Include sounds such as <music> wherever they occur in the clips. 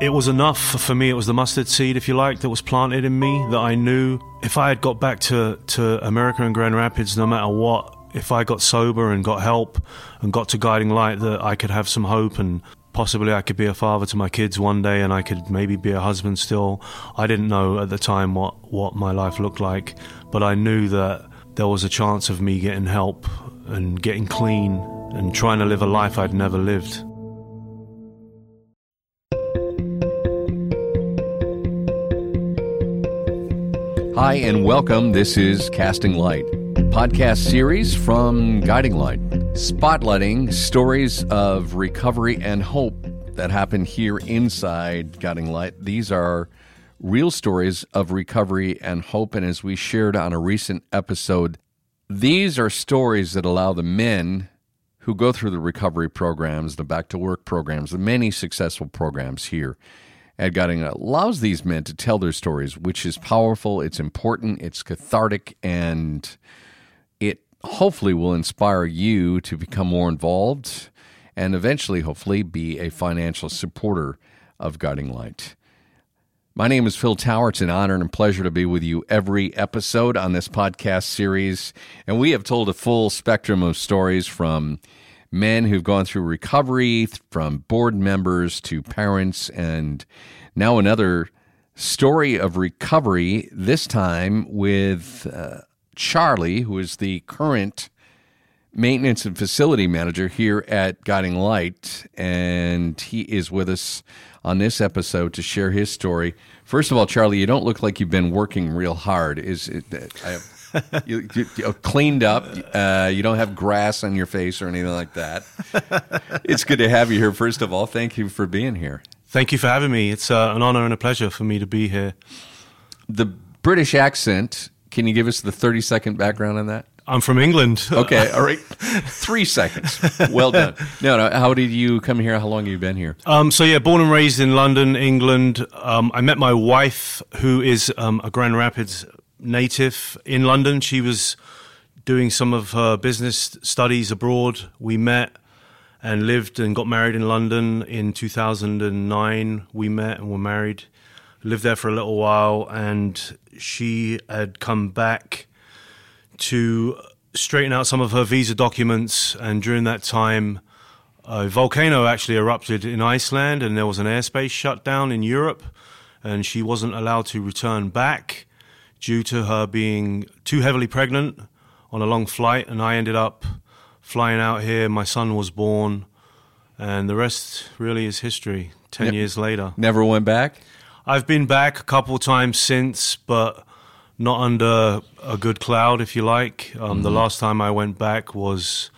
it was enough for me. It was the mustard seed, if you like, that was planted in me that I knew if I had got back to, to America and Grand Rapids, no matter what, if I got sober and got help and got to Guiding Light, that I could have some hope and possibly I could be a father to my kids one day and I could maybe be a husband still. I didn't know at the time what, what my life looked like, but I knew that there was a chance of me getting help and getting clean and trying to live a life I'd never lived. Hi, and welcome. This is Casting Light, podcast series from Guiding Light, spotlighting stories of recovery and hope that happen here inside Guiding Light. These are real stories of recovery and hope. And as we shared on a recent episode, these are stories that allow the men who go through the recovery programs, the back to work programs, the many successful programs here at Guiding allows these men to tell their stories, which is powerful, it's important, it's cathartic, and it hopefully will inspire you to become more involved and eventually, hopefully, be a financial supporter of Guiding Light. My name is Phil Tower. It's an honor and a pleasure to be with you every episode on this podcast series. And we have told a full spectrum of stories from men who've gone through recovery, from board members to parents, and now another story of recovery, this time with uh, Charlie, who is the current maintenance and facility manager here at Guiding Light, and he is with us on this episode to share his story. First of all, Charlie, you don't look like you've been working real hard. Is it? I, <laughs> you, you, you cleaned up. Uh, you don't have grass on your face or anything like that. <laughs> it's good to have you here. First of all, thank you for being here. Thank you for having me. It's uh, an honor and a pleasure for me to be here. The British accent. Can you give us the thirty second background on that? I'm from England. <laughs> Okay, all right. Three seconds. Well done. No, no. How did you come here? How long have you been here? Um, so yeah, born and raised in London, England. Um, I met my wife, who is um, a Grand Rapids native in London. She was doing some of her business studies abroad. We met and lived and got married in London in 2009. We met and were married. Lived there for a little while, and she had come back to straighten out some of her visa documents. And during that time, a volcano actually erupted in Iceland, and there was an airspace shutdown in Europe, and she wasn't allowed to return back due to her being too heavily pregnant on a long flight. And I ended up flying out here. My son was born, and the rest really is history. Ten ne- years later, never went back. I've been back a couple times since, but not under a good cloud, if you like. Um, mm-hmm. The last time I went back was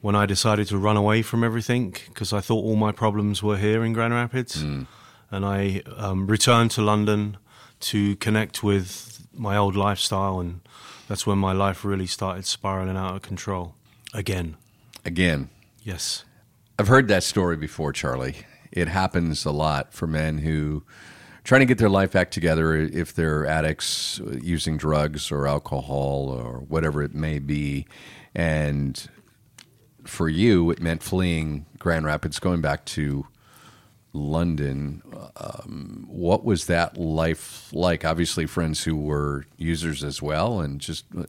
when I decided to run away from everything because I thought all my problems were here in Grand Rapids. Mm. And I um, returned to London to connect with my old lifestyle, and that's when my life really started spiraling out of control again. Again. Yes. I've heard that story before, Charlie. It happens a lot for men who trying to get their life back together if they're addicts using drugs or alcohol or whatever it may be. And for you, it meant fleeing Grand Rapids, going back to London. Um, what was that life like? Obviously, friends who were users as well, and just uh,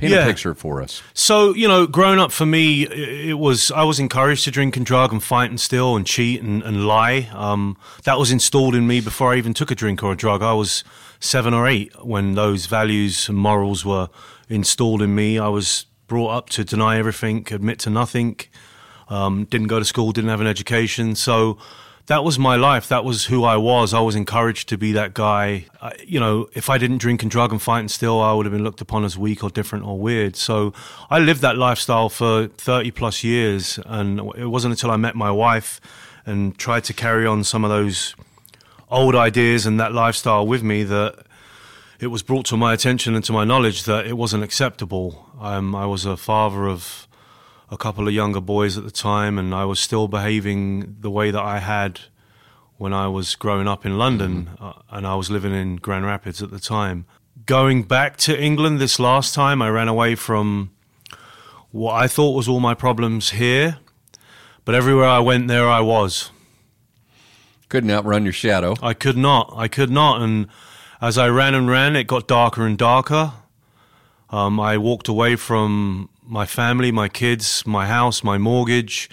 paint yeah. a picture for us. So, you know, growing up for me, it was I was encouraged to drink and drug and fight and steal and cheat and, and lie. Um, that was installed in me before I even took a drink or a drug. I was seven or eight when those values and morals were installed in me. I was brought up to deny everything, admit to nothing. Um, didn't go to school, didn't have an education, so that was my life. That was who I was. I was encouraged to be that guy. I, you know, if I didn't drink and drug and fight and steal, I would have been looked upon as weak or different or weird. So I lived that lifestyle for 30 plus years. And it wasn't until I met my wife and tried to carry on some of those old ideas and that lifestyle with me that it was brought to my attention and to my knowledge that it wasn't acceptable. Um, I was a father of a couple of younger boys at the time, and I was still behaving the way that I had when I was growing up in London, mm-hmm. uh, and I was living in Grand Rapids at the time. Going back to England this last time, I ran away from what I thought was all my problems here, but everywhere I went, there I was. Couldn't outrun your shadow. I could not. I could not. And as I ran and ran, it got darker and darker. Um, I walked away from my family, my kids, my house, my mortgage.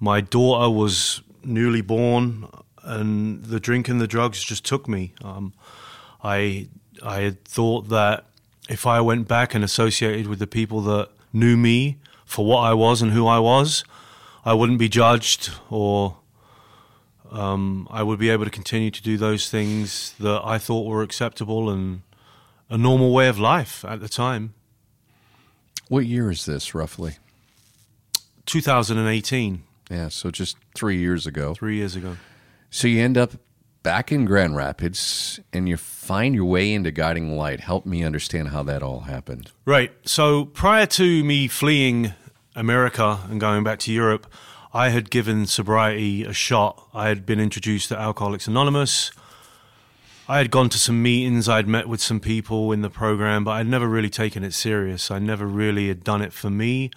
My daughter was newly born, and the drink and the drugs just took me. Um, I I had thought that if I went back and associated with the people that knew me for what I was and who I was, I wouldn't be judged or um, I would be able to continue to do those things that I thought were acceptable and a normal way of life at the time. What year is this, roughly? 2018. Yeah, so just three years ago. Three years ago. So you end up back in Grand Rapids and you find your way into Guiding Light. Help me understand how that all happened. Right. So prior to me fleeing America and going back to Europe, I had given sobriety a shot. I had been introduced to Alcoholics Anonymous. I had gone to some meetings, I'd met with some people in the program, but I'd never really taken it serious. I never really had done it for me.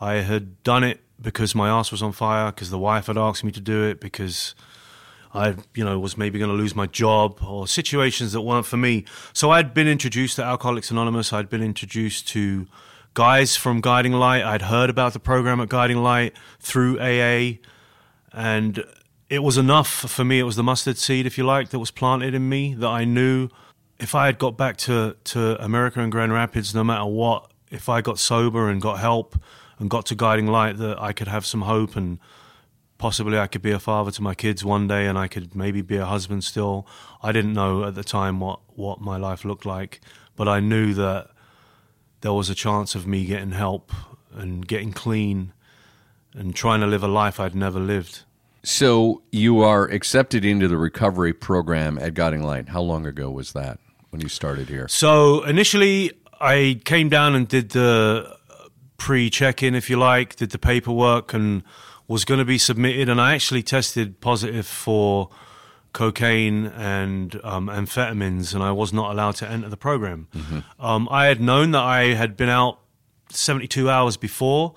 I had done it because my ass was on fire, because the wife had asked me to do it, because I, you know, was maybe going to lose my job or situations that weren't for me. So I'd been introduced to Alcoholics Anonymous. I'd been introduced to guys from Guiding Light. I'd heard about the program at Guiding Light through AA, and it was enough for me. It was the mustard seed, if you like, that was planted in me that I knew if I had got back to, to America and Grand Rapids, no matter what, if I got sober and got help and got to Guiding Light, that I could have some hope and possibly I could be a father to my kids one day and I could maybe be a husband still. I didn't know at the time what, what my life looked like, but I knew that there was a chance of me getting help and getting clean and trying to live a life I'd never lived. So you are accepted into the recovery program at Guiding Light. How long ago was that when you started here? So initially, I came down and did the pre check in, if you like, did the paperwork and was going to be submitted. And I actually tested positive for cocaine and um, amphetamines, and I was not allowed to enter the program. Mm-hmm. Um, I had known that I had been out 72 hours before,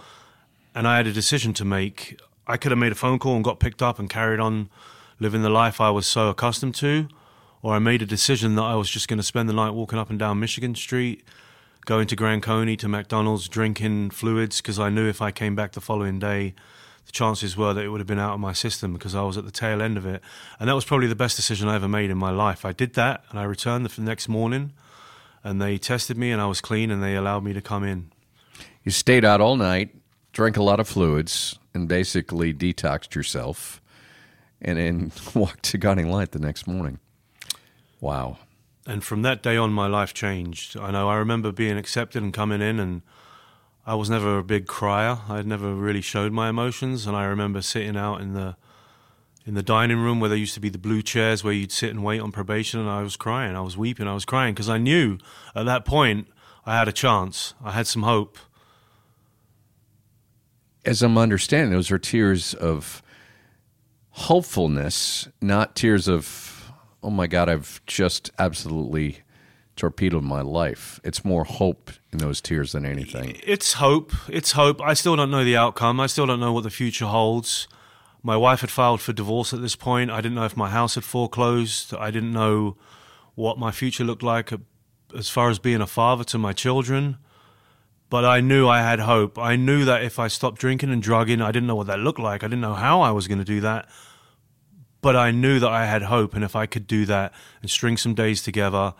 and I had a decision to make. I could have made a phone call and got picked up and carried on living the life I was so accustomed to, or I made a decision that I was just going to spend the night walking up and down Michigan Street, going to Grand Coney to McDonald's, drinking fluids because I knew if I came back the following day, the chances were that it would have been out of my system because I was at the tail end of it. And that was probably the best decision I ever made in my life. I did that and I returned the next morning and they tested me and I was clean and they allowed me to come in. You stayed out all night, drank a lot of fluids, and basically detoxed yourself, and then <laughs> walked to Guiding Light the next morning. Wow. And from that day on, my life changed. I know I remember being accepted and coming in, and I was never a big crier. I'd never really showed my emotions, and I remember sitting out in the in the dining room where there used to be the blue chairs where you'd sit and wait on probation, and I was crying. I was weeping. I was crying because I knew at that point I had a chance. I had some hope as I'm understanding, those are tears of hopefulness, not tears of, oh my God, I've just absolutely torpedoed my life. It's more hope in those tears than anything. It's hope. It's hope. I still don't know the outcome. I still don't know what the future holds. My wife had filed for divorce at this point. I didn't know if my house had foreclosed. I didn't know what my future looked like uh, as far as being a father to my children but I knew I had hope. I knew that if I stopped drinking and drugging, I didn't know what that looked like. I didn't know how I was going to do that. But I knew that I had hope. And if I could do that and string some days together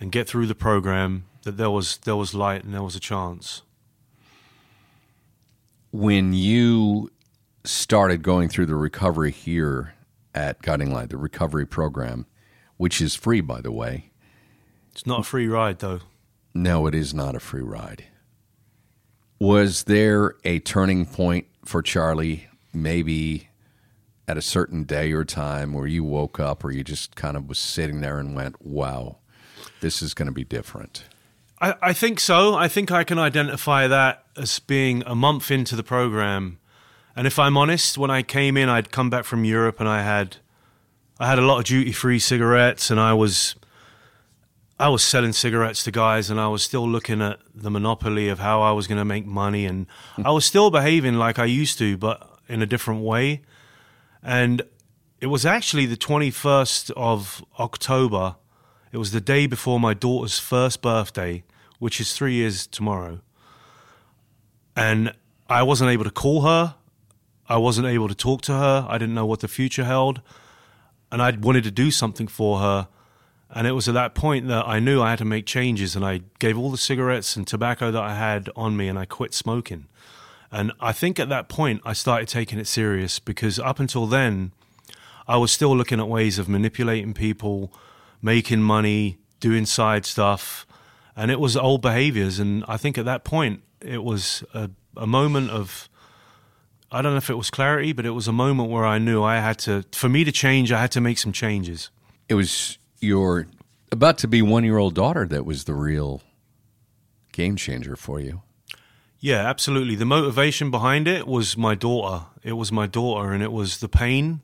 and get through the program, that there was, there was light and there was a chance. When you started going through the recovery here at Guiding Light, the recovery program, which is free, by the way. It's not a free ride, though. No, it is not a free ride. Was there a turning point for Charlie, maybe at a certain day or time where you woke up or you just kind of was sitting there and went, wow, this is going to be different? I, I think so. I think I can identify that as being a month into the program. And if I'm honest, when I came in, I'd come back from Europe and I had I had a lot of duty free cigarettes and I was I was selling cigarettes to guys and I was still looking at the monopoly of how I was going to make money and hmm. I was still behaving like I used to but in a different way and it was actually the 21st of October. It was the day before my daughter's first birthday, which is three years tomorrow. And I wasn't able to call her. I wasn't able to talk to her. I didn't know what the future held. And I wanted to do something for her. And it was at that point that I knew I had to make changes. And I gave all the cigarettes and tobacco that I had on me and I quit smoking. And I think at that point I started taking it serious because up until then, I was still looking at ways of manipulating people, making money, doing side stuff. And it was old behaviors. And I think at that point, it was a, a moment of I don't know if it was clarity, but it was a moment where I knew I had to, for me to change, I had to make some changes. It was your about to be one year old daughter that was the real game changer for you. Yeah, absolutely. The motivation behind it was my daughter. It was my daughter, and it was the pain.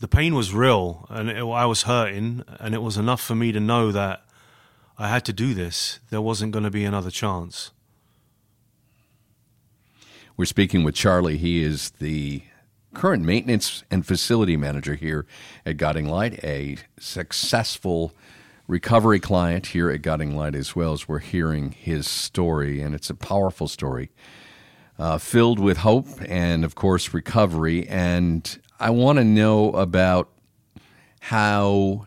The pain was real, and it, I was hurting, and it was enough for me to know that I had to do this. There wasn't going to be another chance. We're speaking with Charlie. He is the current maintenance and facility manager here at Guiding Light, a successful recovery client here at Guiding Light as well as we're hearing his story, and it's a powerful story. Uh, filled with hope and, of course, recovery. And I want to know about how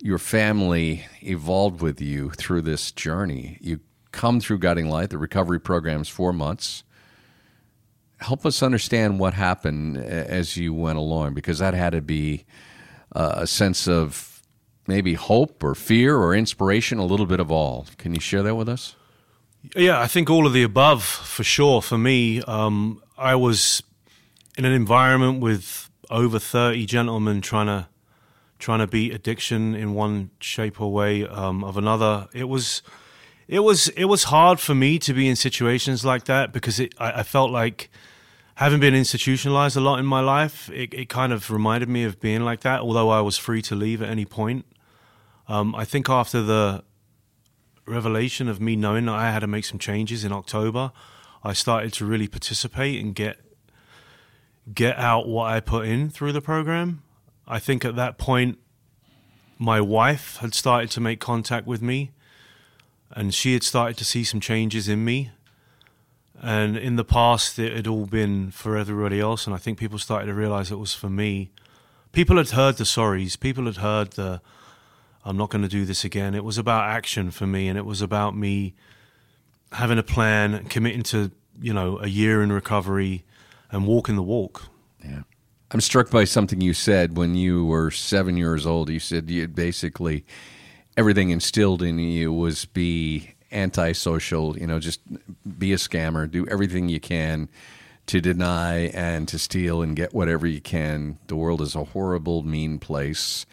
your family evolved with you through this journey. You come through Guiding Light, the recovery program's four months help us understand what happened as you went along, because that had to be uh, a sense of maybe hope or fear or inspiration, a little bit of all. Can you share that with us? Yeah, I think all of the above for sure. For me, um, I was in an environment with over 30 gentlemen trying to trying to beat addiction in one shape or way um, of another. It was it was it was hard for me to be in situations like that because it, I, I felt like having been institutionalized a lot in my life, it, it kind of reminded me of being like that, although I was free to leave at any point. Um, I think after the revelation of me knowing that I had to make some changes in October, I started to really participate and get get out what I put in through the program. I think at that point, my wife had started to make contact with me, and she had started to see some changes in me and in the past, it had all been for everybody else, and I think people started to realize it was for me. People had heard the sorries, people had heard the I'm not going to do this again. It was about action for me, and it was about me having a plan, committing to you know a year in recovery, and walking the walk. Yeah, I'm struck by something you said when you were seven years old. You said you basically everything instilled in you was be antisocial, you know, just be a scammer, do everything you can to deny and to steal and get whatever you can. The world is a horrible, mean place.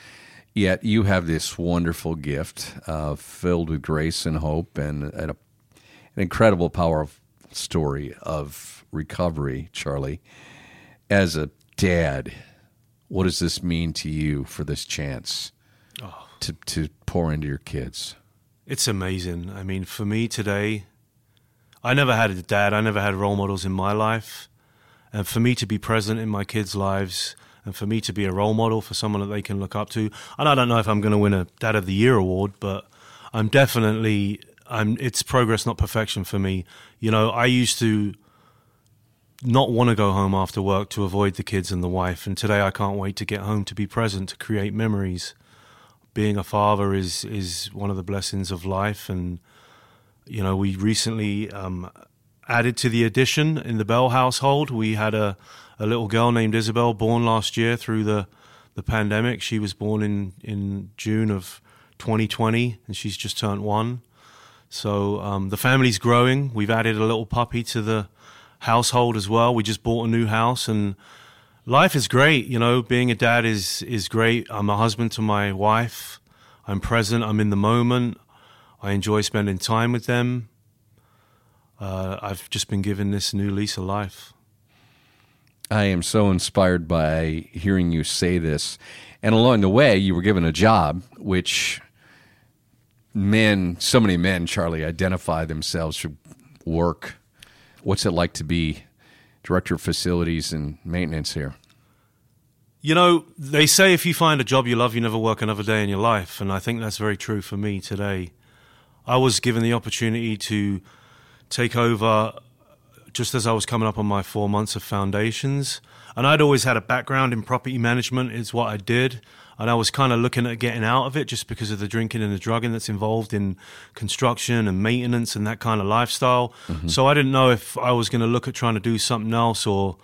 Yet you have this wonderful gift uh, filled with grace and hope and, and a, an incredible powerful story of recovery, Charlie. As a dad, what does this mean to you for this chance. To, to pour into your kids? It's amazing. I mean, for me today, I never had a dad. I never had role models in my life. And for me to be present in my kids' lives and for me to be a role model for someone that they can look up to. And I don't know if I'm going to win a Dad of the Year award, but I'm definitely I'm it's progress not perfection for me. You know, I used to not want to go home after work to avoid the kids and the wife, and today I can't wait to get home to be present to create memories being a father is is one of the blessings of life, and you know we recently um, added to the addition in the Bell household. We had a a little girl named Isabel born last year through the the pandemic. She was born in in June of 2020, and she's just turned one. So um, the family's growing. We've added a little puppy to the household as well. We just bought a new house and life is great. You know, being a dad is is great. I'm a husband to my wife. I'm present. I'm in the moment. I enjoy spending time with them. Uh, I've just been given this new lease of life. I am so inspired by hearing you say this. And along the way, you were given a job, which men, so many men, Charlie, identify themselves through work. What's it like to be director of facilities and maintenance here? You know, they say if you find a job you love, you never work another day in your life. And I think that's very true for me today. I was given the opportunity to take over just as I was coming up on my four months of foundations. And I'd always had a background in property management, is what I did. And I was kind of looking at getting out of it just because of the drinking and the drugging that's involved in construction and maintenance and that kind of lifestyle. Mm-hmm. So I didn't know if I was going to look at trying to do something else or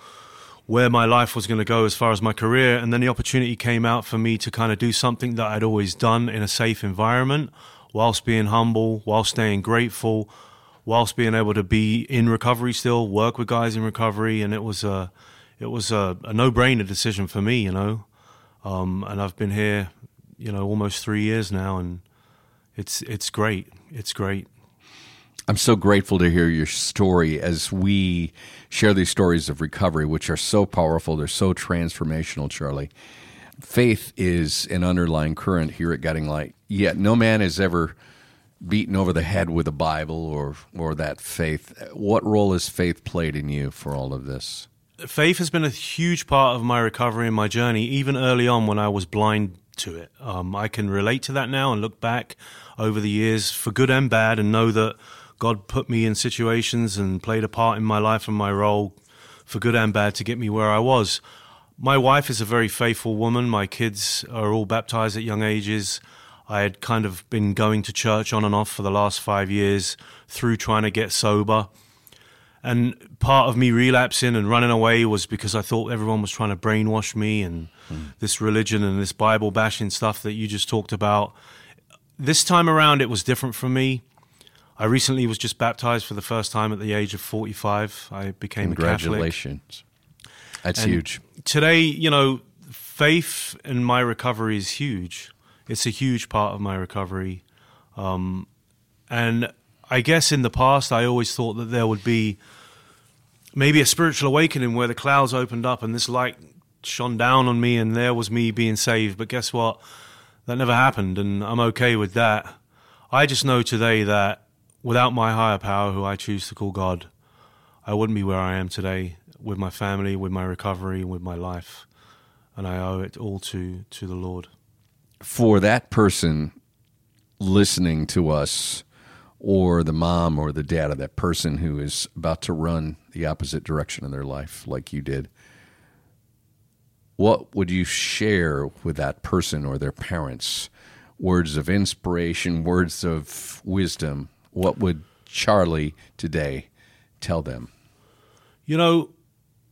where my life was going to go as far as my career. And then the opportunity came out for me to kind of do something that I'd always done in a safe environment, whilst being humble, whilst staying grateful, whilst being able to be in recovery still, work with guys in recovery. And it was a, it was a, a no brainer decision for me, you know. Um, and I've been here, you know, almost three years now, and it's it's great. It's great. I'm so grateful to hear your story as we share these stories of recovery, which are so powerful. They're so transformational, Charlie. Faith is an underlying current here at Guiding Light. Yet no man is ever beaten over the head with a Bible or, or that faith. What role has faith played in you for all of this? Faith has been a huge part of my recovery and my journey, even early on when I was blind to it. Um, I can relate to that now and look back over the years for good and bad and know that God put me in situations and played a part in my life and my role for good and bad to get me where I was. My wife is a very faithful woman. My kids are all baptized at young ages. I had kind of been going to church on and off for the last five years through trying to get sober. And part of me relapsing and running away was because I thought everyone was trying to brainwash me and mm. this religion and this Bible bashing stuff that you just talked about. This time around, it was different for me. I recently was just baptized for the first time at the age of 45. I became a Congratulations. That's and huge. Today, you know, faith in my recovery is huge. It's a huge part of my recovery. Um, and I guess in the past, I always thought that there would be maybe a spiritual awakening where the clouds opened up and this light shone down on me and there was me being saved. But guess what? That never happened, and I'm okay with that. I just know today that without my higher power, who I choose to call God, I wouldn't be where I am today with my family, with my recovery, with my life. And I owe it all to, to the Lord. For that person listening to us, or the mom or the dad of that person who is about to run the opposite direction in their life, like you did, what would you share with that person or their parents? Words of inspiration, words of wisdom what would Charlie today tell them? You know,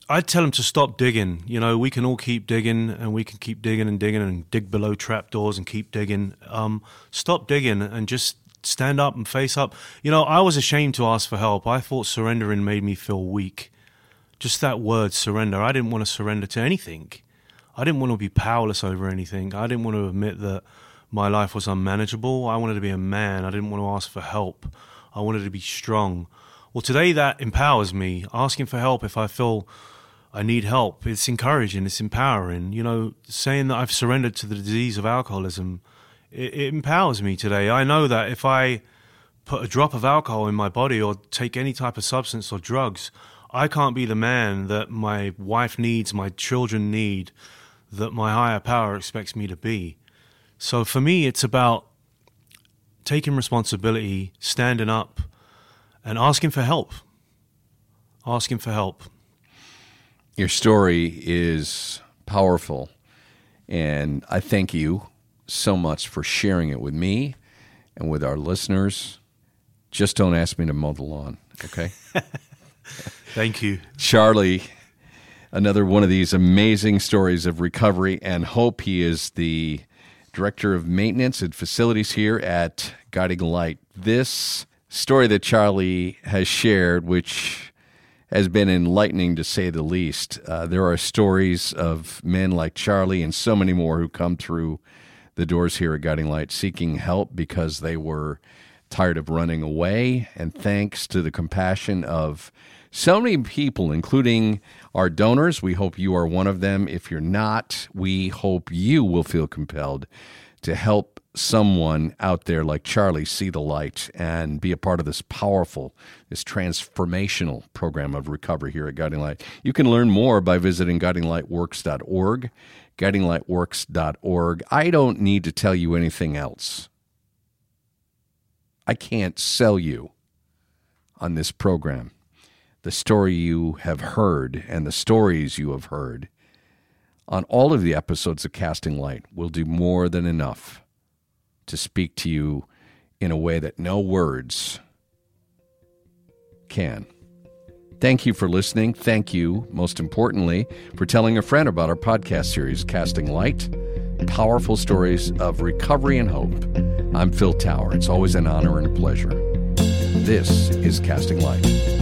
I'd tell them to stop digging. You know, we can all keep digging and we can keep digging and digging and dig below trapdoors and keep digging. Um, stop digging and just stand up and face up. You know, I was ashamed to ask for help. I thought surrendering made me feel weak. Just that word, surrender. I didn't want to surrender to anything. I didn't want to be powerless over anything. I didn't want to admit that my life was unmanageable. I wanted to be a man. I didn't want to ask for help. I wanted to be strong. Well, today that empowers me. Asking for help if I feel I need help, it's encouraging, it's empowering. You know, saying that I've surrendered to the disease of alcoholism, it, it empowers me today. I know that if I put a drop of alcohol in my body or take any type of substance or drugs, I can't be the man that my wife needs, my children need, that my higher power expects me to be. So for me, it's about taking responsibility, standing up, and asking for help. Asking for help. Your story is powerful, and I thank you so much for sharing it with me and with our listeners. Just don't ask me to mow the lawn, okay? <laughs> thank you. Charlie, another one of these amazing stories of recovery and hope. He is the Director of Maintenance and Facilities here at Guiding Light. This story that Charlie has shared, which has been enlightening to say the least. Uh, there are stories of men like Charlie and so many more who come through the doors here at Guiding Light seeking help because they were tired of running away. And thanks to the compassion of so many people, including our donors. We hope you are one of them. If you're not, we hope you will feel compelled to help someone out there like Charlie see the light and be a part of this powerful, this transformational program of recovery here at Guiding Light. You can learn more by visiting guidinglightworks.org. Guidinglightworks.org. I don't need to tell you anything else. I can't sell you on this program the story you have heard and the stories you have heard on all of the episodes of Casting Light will do more than enough to speak to you in a way that no words can. Thank you for listening. Thank you, most importantly, for telling a friend about our podcast series, Casting Light Powerful Stories of Recovery and Hope. I'm Phil Tower. It's always an honor and a pleasure. This is Casting Light.